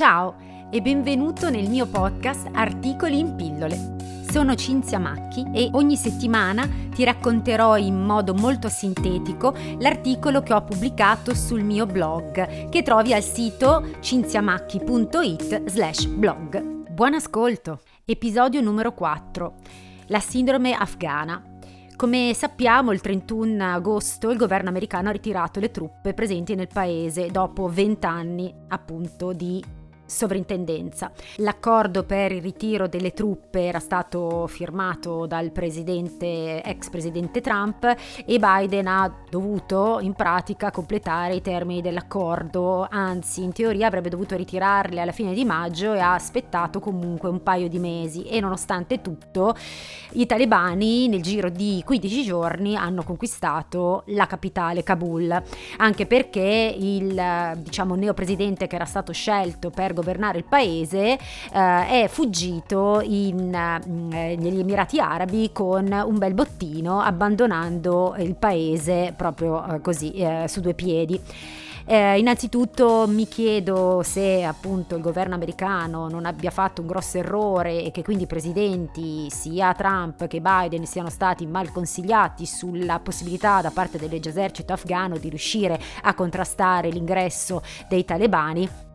Ciao e benvenuto nel mio podcast Articoli in pillole. Sono Cinzia Macchi e ogni settimana ti racconterò in modo molto sintetico l'articolo che ho pubblicato sul mio blog che trovi al sito cinziamacchi.it slash blog. Buon ascolto! Episodio numero 4. La sindrome afghana. Come sappiamo, il 31 agosto il governo americano ha ritirato le truppe presenti nel paese dopo 20 anni appunto di sovrintendenza. L'accordo per il ritiro delle truppe era stato firmato dal presidente, ex presidente Trump e Biden ha dovuto in pratica completare i termini dell'accordo, anzi in teoria avrebbe dovuto ritirarle alla fine di maggio e ha aspettato comunque un paio di mesi. E nonostante tutto i talebani nel giro di 15 giorni hanno conquistato la capitale Kabul, anche perché il diciamo neopresidente che era stato scelto per governare il paese, eh, è fuggito in, eh, negli Emirati Arabi con un bel bottino, abbandonando il paese proprio eh, così, eh, su due piedi. Eh, innanzitutto mi chiedo se appunto il governo americano non abbia fatto un grosso errore e che quindi i presidenti sia Trump che Biden siano stati mal consigliati sulla possibilità da parte dell'esercito afghano di riuscire a contrastare l'ingresso dei talebani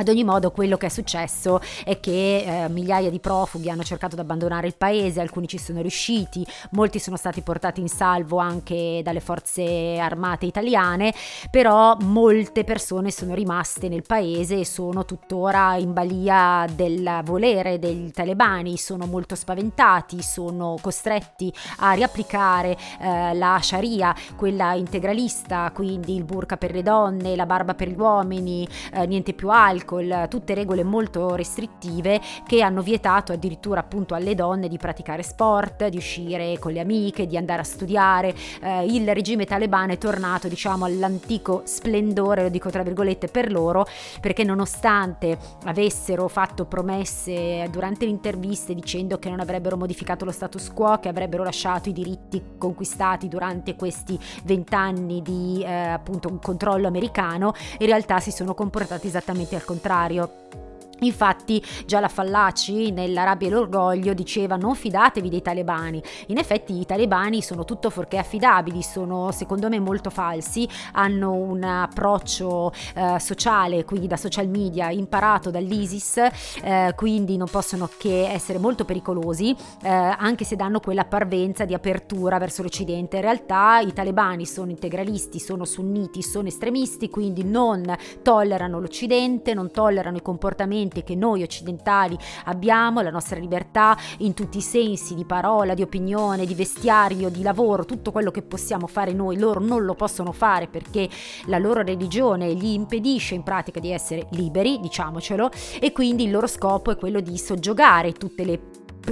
ad ogni modo quello che è successo è che eh, migliaia di profughi hanno cercato di abbandonare il paese, alcuni ci sono riusciti, molti sono stati portati in salvo anche dalle forze armate italiane, però molte persone sono rimaste nel paese e sono tuttora in balia del volere dei talebani, sono molto spaventati, sono costretti a riapplicare eh, la Sharia, quella integralista, quindi il burka per le donne, la barba per gli uomini, eh, niente più alcol alcol, tutte regole molto restrittive che hanno vietato addirittura appunto alle donne di praticare sport, di uscire con le amiche, di andare a studiare. Eh, il regime talebano è tornato diciamo all'antico splendore, lo dico tra virgolette per loro, perché nonostante avessero fatto promesse durante le interviste dicendo che non avrebbero modificato lo status quo, che avrebbero lasciato i diritti conquistati durante questi vent'anni di eh, appunto un controllo americano, in realtà si sono comportati esattamente al contrario contrario. Infatti già la Fallaci nella rabbia e l'orgoglio diceva non fidatevi dei talebani. In effetti i talebani sono tutto fuorché affidabili, sono secondo me molto falsi, hanno un approccio eh, sociale, quindi da social media, imparato dall'ISIS, eh, quindi non possono che essere molto pericolosi, eh, anche se danno quella parvenza di apertura verso l'Occidente. In realtà i talebani sono integralisti, sono sunniti, sono estremisti, quindi non tollerano l'Occidente, non tollerano i comportamenti comportamenti che noi occidentali abbiamo, la nostra libertà in tutti i sensi, di parola, di opinione, di vestiario, di lavoro, tutto quello che possiamo fare noi, loro non lo possono fare perché la loro religione gli impedisce in pratica di essere liberi, diciamocelo, e quindi il loro scopo è quello di soggiogare tutte le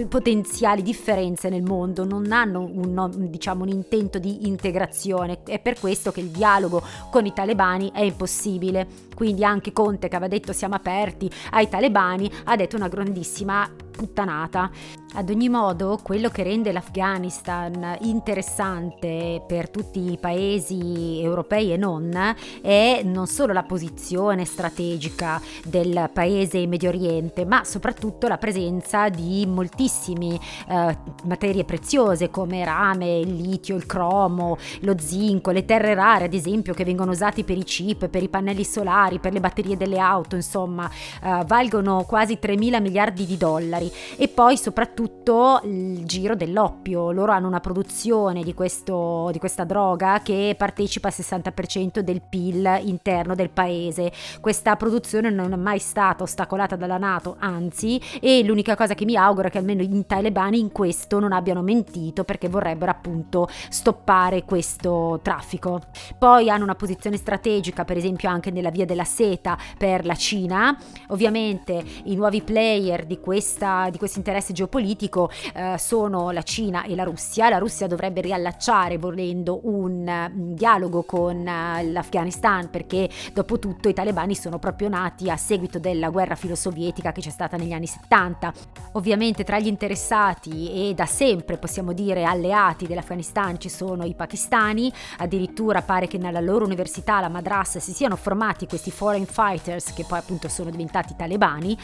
potenziali differenze nel mondo, non hanno un, diciamo, un intento di integrazione. È per questo che il dialogo con i talebani è impossibile. Quindi anche Conte che aveva detto siamo aperti ai talebani ha detto una grandissima puttanata. Ad ogni modo, quello che rende l'Afghanistan interessante per tutti i paesi europei e non è non solo la posizione strategica del paese in Medio Oriente, ma soprattutto la presenza di moltissime eh, materie preziose come rame, il litio, il cromo, lo zinco, le terre rare ad esempio che vengono usati per i chip, per i pannelli solari, per le batterie delle auto, insomma, eh, valgono quasi 3 mila miliardi di dollari e poi soprattutto tutto il giro dell'oppio. Loro hanno una produzione di, questo, di questa droga che partecipa al 60% del PIL interno del paese. Questa produzione non è mai stata ostacolata dalla Nato, anzi, e l'unica cosa che mi auguro è che almeno i talebani in questo non abbiano mentito perché vorrebbero appunto stoppare questo traffico. Poi hanno una posizione strategica, per esempio anche nella via della seta per la Cina. Ovviamente i nuovi player di questa di questo interesse geopolitico eh, sono la Cina e la Russia. La Russia dovrebbe riallacciare volendo un, un dialogo con uh, l'Afghanistan perché dopo tutto i talebani sono proprio nati a seguito della guerra filosovietica che c'è stata negli anni 70. Ovviamente tra gli interessati e da sempre possiamo dire alleati dell'Afghanistan ci sono i pakistani, addirittura pare che nella loro università, la madrasa, si siano formati questi foreign fighters che poi appunto sono diventati talebani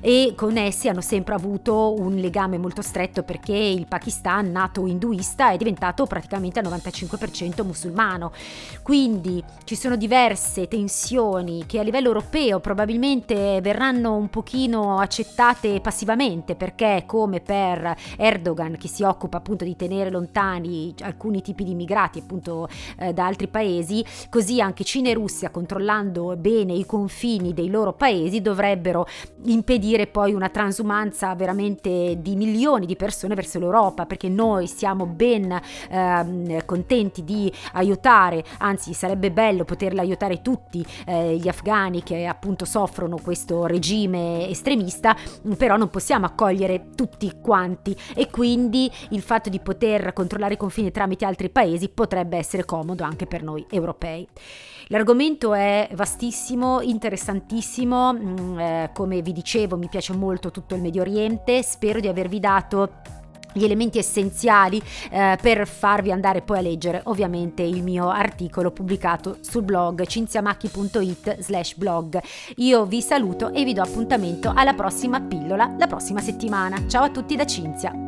e con essi hanno sempre avuto un legame molto stretto perché il Pakistan, nato induista, è diventato praticamente al 95% musulmano. Quindi ci sono diverse tensioni che a livello europeo probabilmente verranno un pochino accettate passivamente perché come per Erdogan che si occupa appunto di tenere lontani alcuni tipi di immigrati appunto eh, da altri paesi, così anche Cina e Russia controllando bene i confini dei loro paesi dovrebbero impedire poi una transumanza veramente di milioni di persone verso l'Europa perché noi siamo ben eh, contenti di aiutare, anzi sarebbe bello poterla aiutare tutti eh, gli afghani che appunto soffrono questo regime estremista, però non possiamo accogliere tutti quanti e quindi il fatto di poter controllare i confini tramite altri paesi potrebbe essere comodo anche per noi europei. L'argomento è vastissimo, interessantissimo, mm, eh, come vi dicevo mi piace molto tutto il Medio Oriente, spero di avervi dato gli elementi essenziali eh, per farvi andare poi a leggere ovviamente il mio articolo pubblicato sul blog cinziamacchi.it slash blog. Io vi saluto e vi do appuntamento alla prossima pillola la prossima settimana. Ciao a tutti da Cinzia!